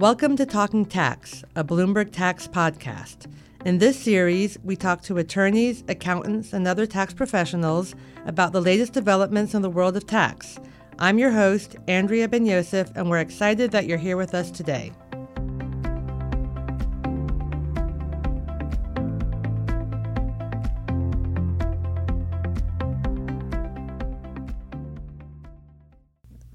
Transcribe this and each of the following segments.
Welcome to Talking Tax, a Bloomberg Tax podcast. In this series, we talk to attorneys, accountants, and other tax professionals about the latest developments in the world of tax. I'm your host, Andrea Ben Yosef, and we're excited that you're here with us today.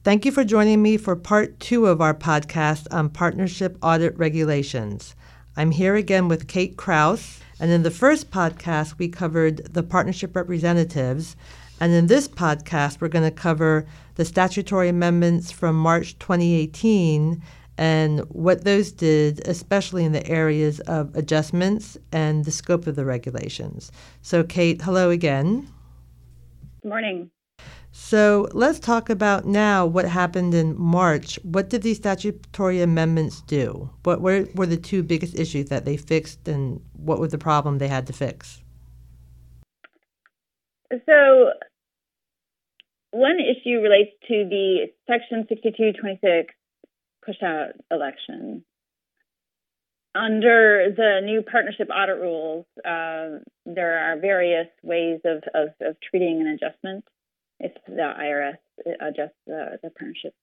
Thank you for joining me for part two of our podcast on partnership audit regulations. I'm here again with Kate Kraus, and in the first podcast, we covered the partnership representatives. And in this podcast, we're going to cover the statutory amendments from March 2018 and what those did, especially in the areas of adjustments and the scope of the regulations. So, Kate, hello again. Good morning. So let's talk about now what happened in March. What did these statutory amendments do? What were, were the two biggest issues that they fixed, and what was the problem they had to fix? So, one issue relates to the Section 6226 push out election. Under the new partnership audit rules, uh, there are various ways of, of, of treating an adjustment if the IRS adjusts the, the partnership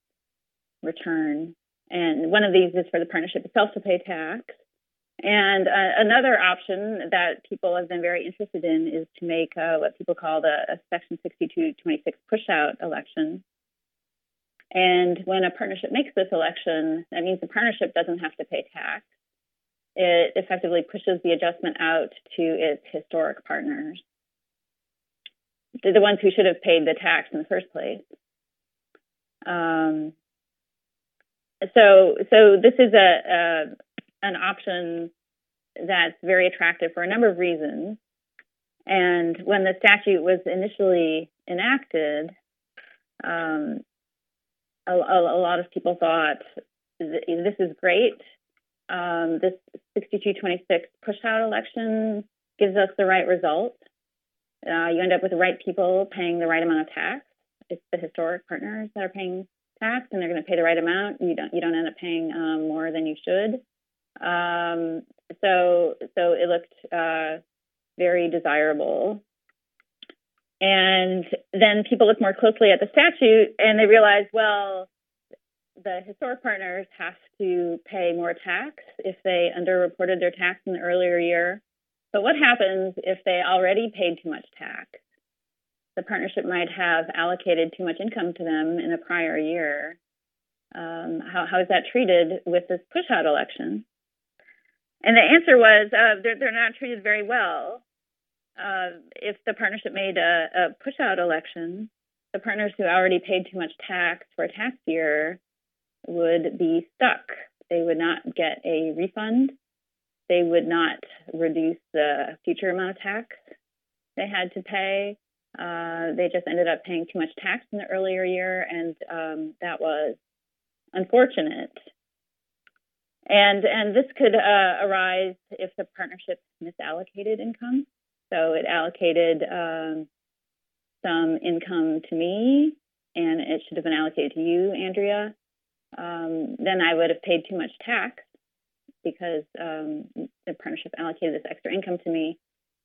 return. And one of these is for the partnership itself to pay tax. And uh, another option that people have been very interested in is to make uh, what people call the a Section 6226 push-out election. And when a partnership makes this election, that means the partnership doesn't have to pay tax. It effectively pushes the adjustment out to its historic partners the ones who should have paid the tax in the first place. Um, so, so this is a, a an option that's very attractive for a number of reasons. And when the statute was initially enacted, um, a, a, lot of people thought this is great. Um, this 6226 push out election gives us the right result. Uh, you end up with the right people paying the right amount of tax. It's the historic partners that are paying tax, and they're going to pay the right amount. You don't you don't end up paying um, more than you should. Um, so so it looked uh, very desirable. And then people look more closely at the statute, and they realize, well, the historic partners have to pay more tax if they underreported their tax in the earlier year. But what happens if they already paid too much tax? The partnership might have allocated too much income to them in a prior year. Um, how, how is that treated with this push out election? And the answer was uh, they're, they're not treated very well. Uh, if the partnership made a, a push out election, the partners who already paid too much tax for a tax year would be stuck. They would not get a refund they would not reduce the future amount of tax they had to pay. Uh, they just ended up paying too much tax in the earlier year, and um, that was unfortunate. And and this could uh, arise if the partnership misallocated income. So it allocated um, some income to me, and it should have been allocated to you, Andrea. Um, then I would have paid too much tax, because um, the partnership allocated this extra income to me.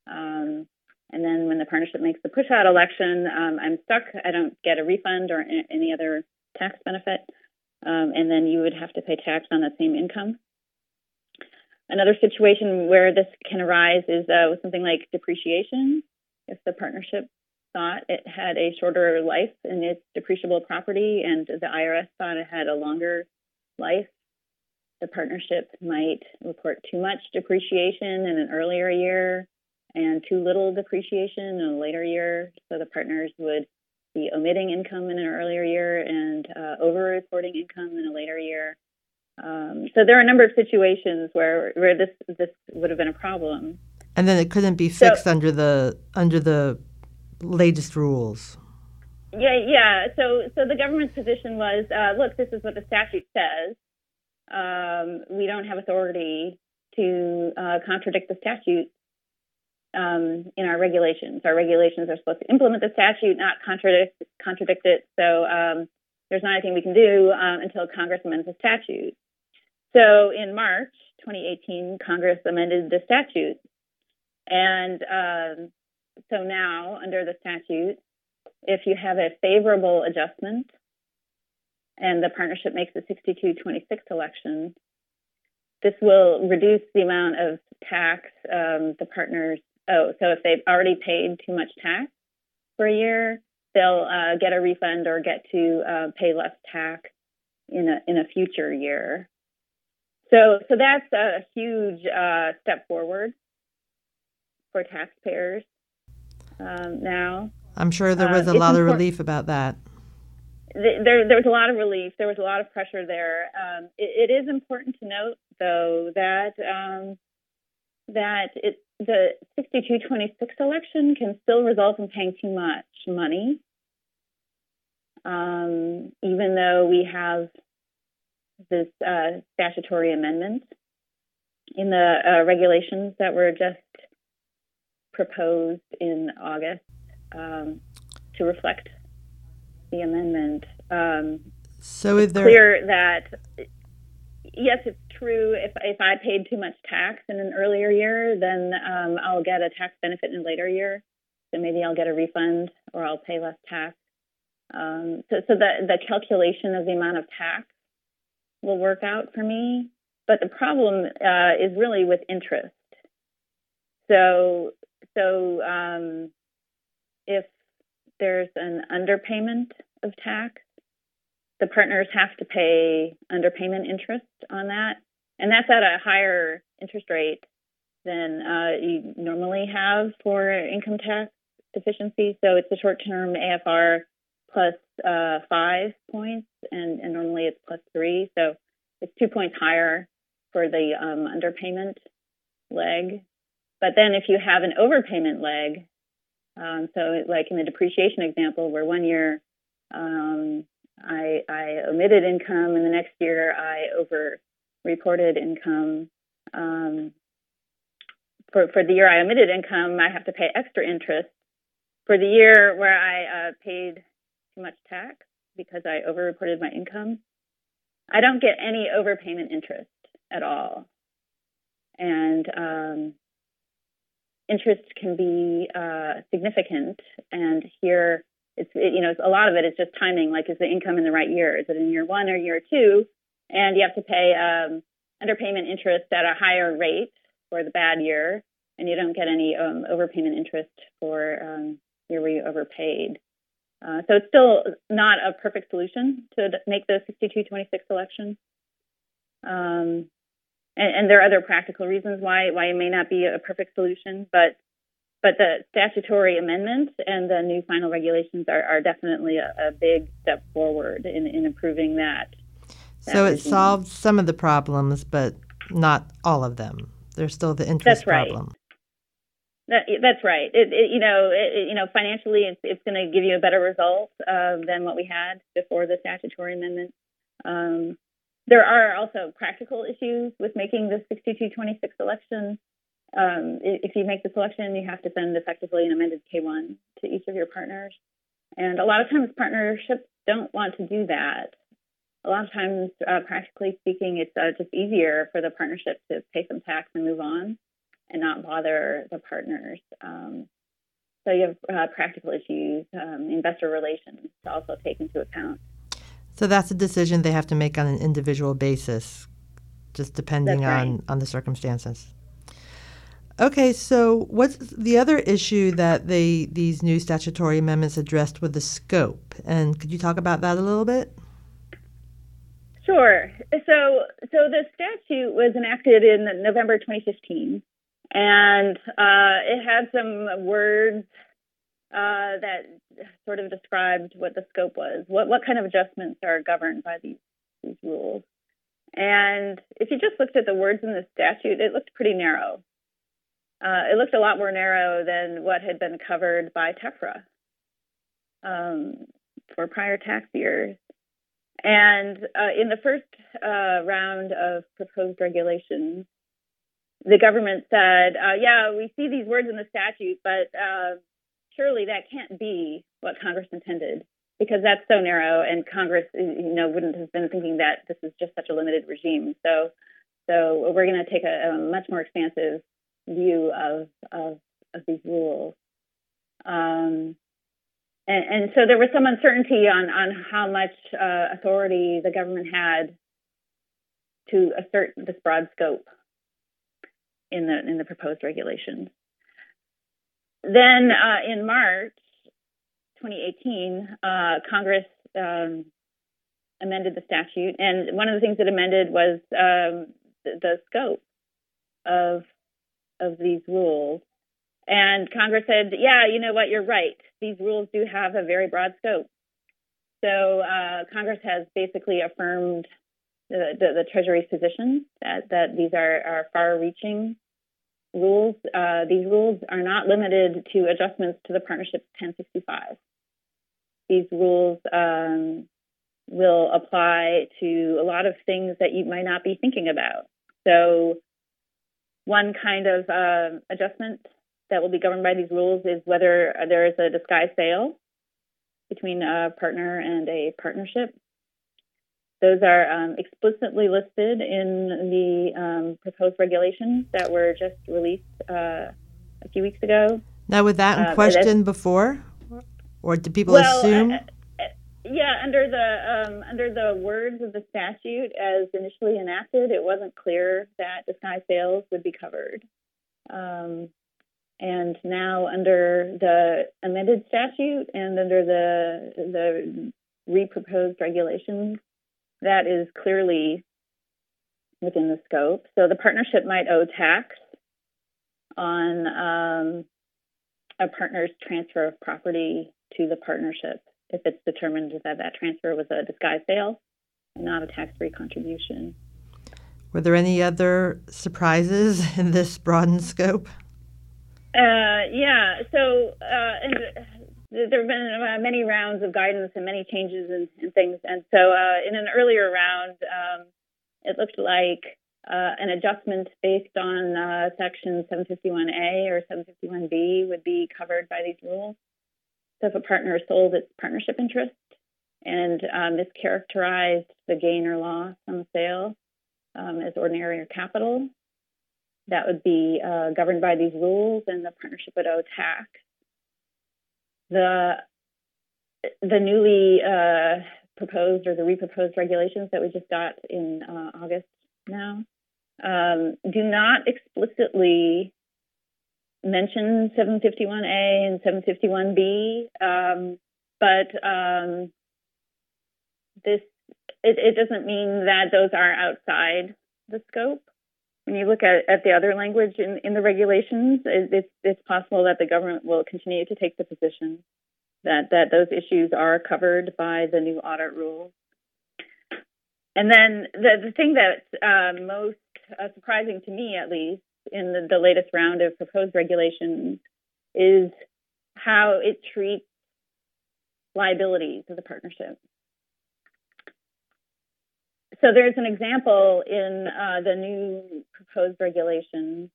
Um, and then when the partnership makes the push out election, um, I'm stuck. I don't get a refund or any other tax benefit. Um, and then you would have to pay tax on that same income. Another situation where this can arise is uh, with something like depreciation. If the partnership thought it had a shorter life in its depreciable property and the IRS thought it had a longer life, the partnership might report too much depreciation in an earlier year and too little depreciation in a later year. So the partners would be omitting income in an earlier year and uh, over-reporting income in a later year. Um, so there are a number of situations where where this this would have been a problem. And then it couldn't be fixed so, under the under the latest rules. Yeah, yeah. So so the government's position was, uh, look, this is what the statute says um, we don't have authority to uh, contradict the statute um, in our regulations. Our regulations are supposed to implement the statute, not contradict contradict it. So um, there's not anything we can do um, until Congress amends the statute. So in March 2018, Congress amended the statute. And um, so now, under the statute, if you have a favorable adjustment and the partnership makes a 6226 election, this will reduce the amount of tax um, the partners owe. So if they've already paid too much tax for a year, they'll uh, get a refund or get to uh, pay less tax in a in a future year. So so that's a huge uh, step forward for taxpayers um, now. I'm sure there was uh, a lot of relief about that. There, there was a lot of relief. There was a lot of pressure there. Um, it, it is important to note, though, that um, that it, the 6226 election can still result in paying too much money, um, even though we have this uh, statutory amendment in the uh, regulations that were just proposed in August um, to reflect the amendment. Um, so is there clear that yes, it's true. If if I paid too much tax in an earlier year, then um, I'll get a tax benefit in a later year. So maybe I'll get a refund or I'll pay less tax. Um, so so the the calculation of the amount of tax will work out for me. But the problem uh, is really with interest. So so um, if there's an underpayment of tax, the partners have to pay underpayment interest on that, and that's at a higher interest rate than uh, you normally have for income tax deficiency. So it's a short-term AFR plus, uh, five points, and, and, normally it's plus three. So it's two points higher for the um, underpayment leg. But then if you have an overpayment leg, um, so like in the depreciation example, where one year um, I, I, omitted income, and the next year I over reported income. Um, for, for the year I omitted income, I have to pay extra interest. For the year where I uh, paid too much tax because I overreported my income, I don't get any overpayment interest at all. And um, interest can be uh, significant. And here, it's it, you know a lot of it is just timing. Like, is the income in the right year? Is it in year one or year two? And you have to pay um, underpayment interest at a higher rate for the bad year, and you don't get any um, overpayment interest for um, year where you overpaid. Uh, so it's still not a perfect solution to make the 6226 election. Um, and, and, there are other practical reasons why why it may not be a perfect solution, but but the statutory amendment and the new final regulations are, are definitely a, a, big step forward in, in improving that. that so it regime. solves some of the problems, but not all of them. There's still the interest That's right. problem. That, that's right. It, it, you know, it, you know, financially, it's, it's going to give you a better result uh, than what we had before the statutory amendment. Um, there are also practical issues with making the 6226 election. Um, if you make the selection, you have to send effectively an amended K1 to each of your partners. And a lot of times, partnerships don't want to do that. A lot of times, uh, practically speaking, it's uh, just easier for the partnership to pay some tax and move on and not bother the partners. Um, so you have uh, practical issues, um, investor relations to also take into account. So that's a decision they have to make on an individual basis, just depending right. on, on the circumstances. Okay, so what's the other issue that they these new statutory amendments addressed with the scope? And could you talk about that a little bit? Sure. So, so the statute was enacted in November 2015, and uh, it had some words uh, that sort of described what the scope was. What what kind of adjustments are governed by these these rules? And if you just looked at the words in the statute, it looked pretty narrow. Uh, it looked a lot more narrow than what had been covered by TEFRA um, for prior tax years. And uh, in the first uh, round of proposed regulations, the government said, uh, yeah, we see these words in the statute, but uh, surely that can't be what Congress intended. because that's so narrow, and Congress, you know, wouldn't have been thinking that this is just such a limited regime. So, so we're going to take a, a, much more expansive view of of, of these rules. Um, and, and, so there was some uncertainty on on how much uh, authority the government had to assert this broad scope in the in the proposed regulations. Then uh, in March 2018, uh, Congress um, amended the statute, and one of the things it amended was um, the, the, scope of of these rules. And Congress said, "Yeah, you know what? You're right. These rules do have a very broad scope." So uh, Congress has basically affirmed the, the, the Treasury's position that, that these are, are far-reaching rules. Uh, these rules are not limited to adjustments to the partnership 1065 these rules um, will apply to a lot of things that you might not be thinking about. So, one kind of uh, adjustment that will be governed by these rules is whether there is a disguised sale between a partner and a partnership. Those are um, explicitly listed in the um, proposed regulations that were just released uh, a few weeks ago. Now, with that in uh, question before? or do people well, assume? Uh, uh, yeah, under the um, under the words of the statute as initially enacted, it wasn't clear that disguised sales would be covered. Um, and now, under the amended statute and under the the reproposed regulations, that is clearly within the scope. So the partnership might owe tax on um, a partner's transfer of property to the partnership if it's determined that that transfer was a disguised sale and not a tax-free contribution. Were there any other surprises in this broadened scope? Uh, yeah, so uh, and there have been uh, many rounds of guidance and many changes and, and things. And so uh, in an earlier round, um, it looked like uh, an adjustment based on uh, Section 751A or 751B would be covered by these rules. So if a partner sold its partnership interest and um, mischaracterized the gain or loss on the sale um, as ordinary or capital, that would be uh, governed by these rules, and the partnership would owe tax. The the newly uh, proposed or the reproposed regulations that we just got in uh, August now um, do not explicitly mention 751A and 751B, um, but um, this it, it, doesn't mean that those are outside the scope. When you look at, at the other language in, in the regulations, it's, it's possible that the government will continue to take the position that, that those issues are covered by the new audit rules. And then the, the thing that's uh, most uh, surprising to me, at least, in the, the latest round of proposed regulations is how it treats liabilities of the partnership. So there's an example in uh, the new proposed regulation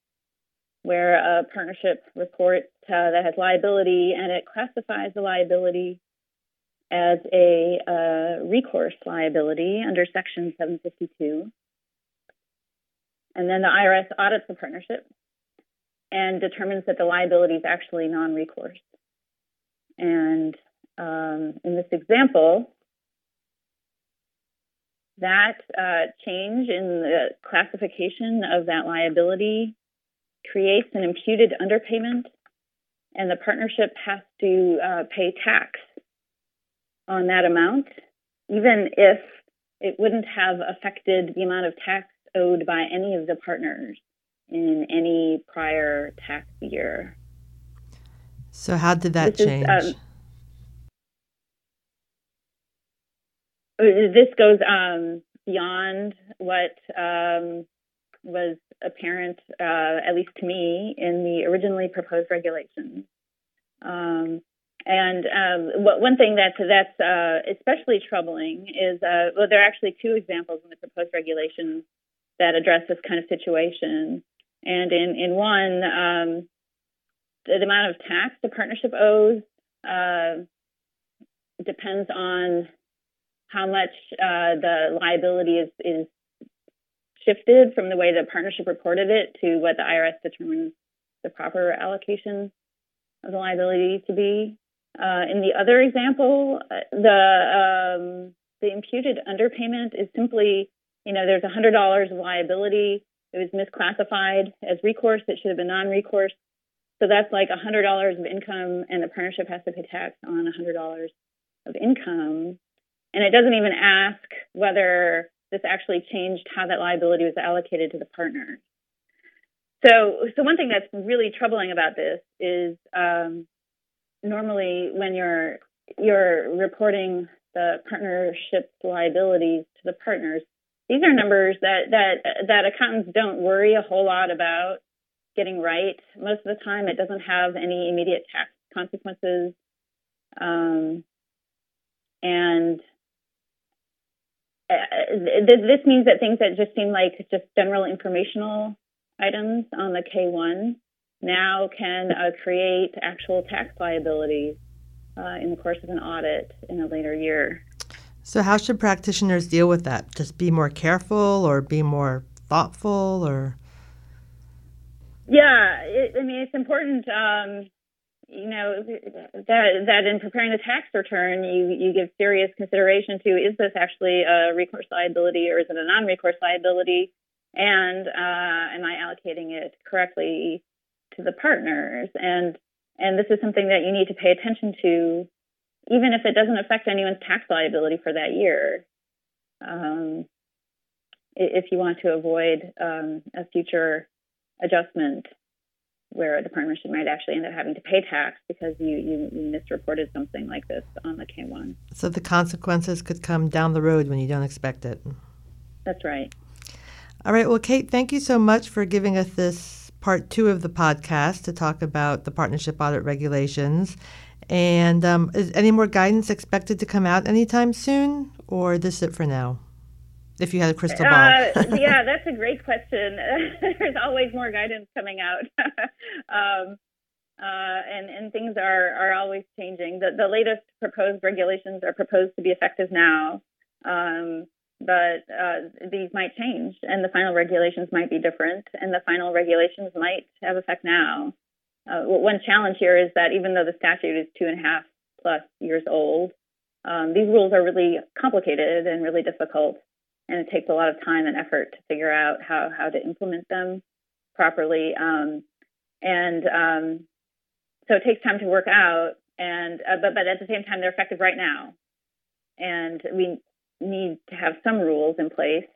where a partnership reports uh, that has liability and it classifies the liability as a uh, recourse liability under Section 752. And then the IRS audits the partnership and determines that the liability is actually non recourse. And um, in this example, that uh, change in the classification of that liability creates an imputed underpayment, and the partnership has to uh, pay tax on that amount, even if it wouldn't have affected the amount of tax owed by any of the partners in any prior tax year. So, how did that this change? Is, um, this goes um, beyond what um, was apparent, uh, at least to me, in the originally proposed regulations. Um, and um, what, one thing that's that's uh, especially troubling is uh, well, there are actually two examples in the proposed regulations that address this kind of situation. And in, in one, um, the, the, amount of tax the partnership owes uh, depends on how much uh, the liability is, is shifted from the way the partnership reported it to what the IRS determines the proper allocation of the liability to be. Uh, in the other example, uh, the um, the imputed underpayment is simply, you know, there's $100 of liability. It was misclassified as recourse. It should have been non-recourse. So that's like $100 of income, and the partnership has to pay tax on $100 of income. And it doesn't even ask whether this actually changed how that liability was allocated to the partners. So, so one thing that's really troubling about this is um, normally when you're you're reporting the partnership's liabilities to the partners, these are numbers that that that accountants don't worry a whole lot about getting right. Most of the time, it doesn't have any immediate tax consequences, um, and this means that things that just seem like just general informational items on the K1 now can uh, create actual tax liabilities uh, in the course of an audit in a later year. So, how should practitioners deal with that? Just be more careful or be more thoughtful or? Yeah, it, I mean, it's important, um, you know, that, that in preparing the tax return, you, you give serious consideration to is this actually a recourse liability or is it a non recourse liability? And uh, am I allocating it correctly to the partners? And and this is something that you need to pay attention to, even if it doesn't affect anyone's tax liability for that year. Um, if you want to avoid um, a future adjustment where the partnership might actually end up having to pay tax because you, you, you misreported something like this on the K1. So the consequences could come down the road when you don't expect it. That's right. All right. Well, Kate, thank you so much for giving us this part two of the podcast to talk about the partnership audit regulations. And um, is any more guidance expected to come out anytime soon, or this it for now? If you had a crystal ball. Uh, yeah, that's a great question. There's always more guidance coming out. um, uh, and, and things are, are always changing. The, the latest proposed regulations are proposed to be effective now. Um, but uh, these might change and the final regulations might be different and the final regulations might have effect now. Uh, one challenge here is that even though the statute is two and a half plus years old, um, these rules are really complicated and really difficult, and it takes a lot of time and effort to figure out how, how to implement them properly. Um, and um, so it takes time to work out, and uh, but but at the same time they're effective right now, and we need to have some rules in place.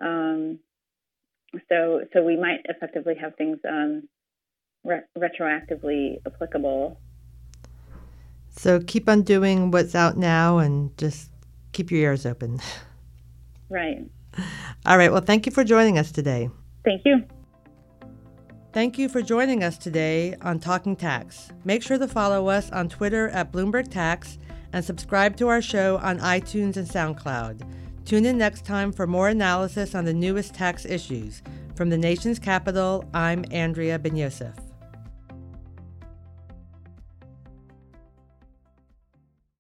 Um, so, so we might effectively have things um, re- retroactively applicable. So keep on doing what's out now and just keep your ears open. Right. All right. Well, thank you for joining us today. Thank you. Thank you for joining us today on Talking Tax. Make sure to follow us on Twitter at Bloomberg Tax and subscribe to our show on iTunes and SoundCloud. Tune in next time for more analysis on the newest tax issues. From the nation's capital, I'm Andrea Ben Yosef.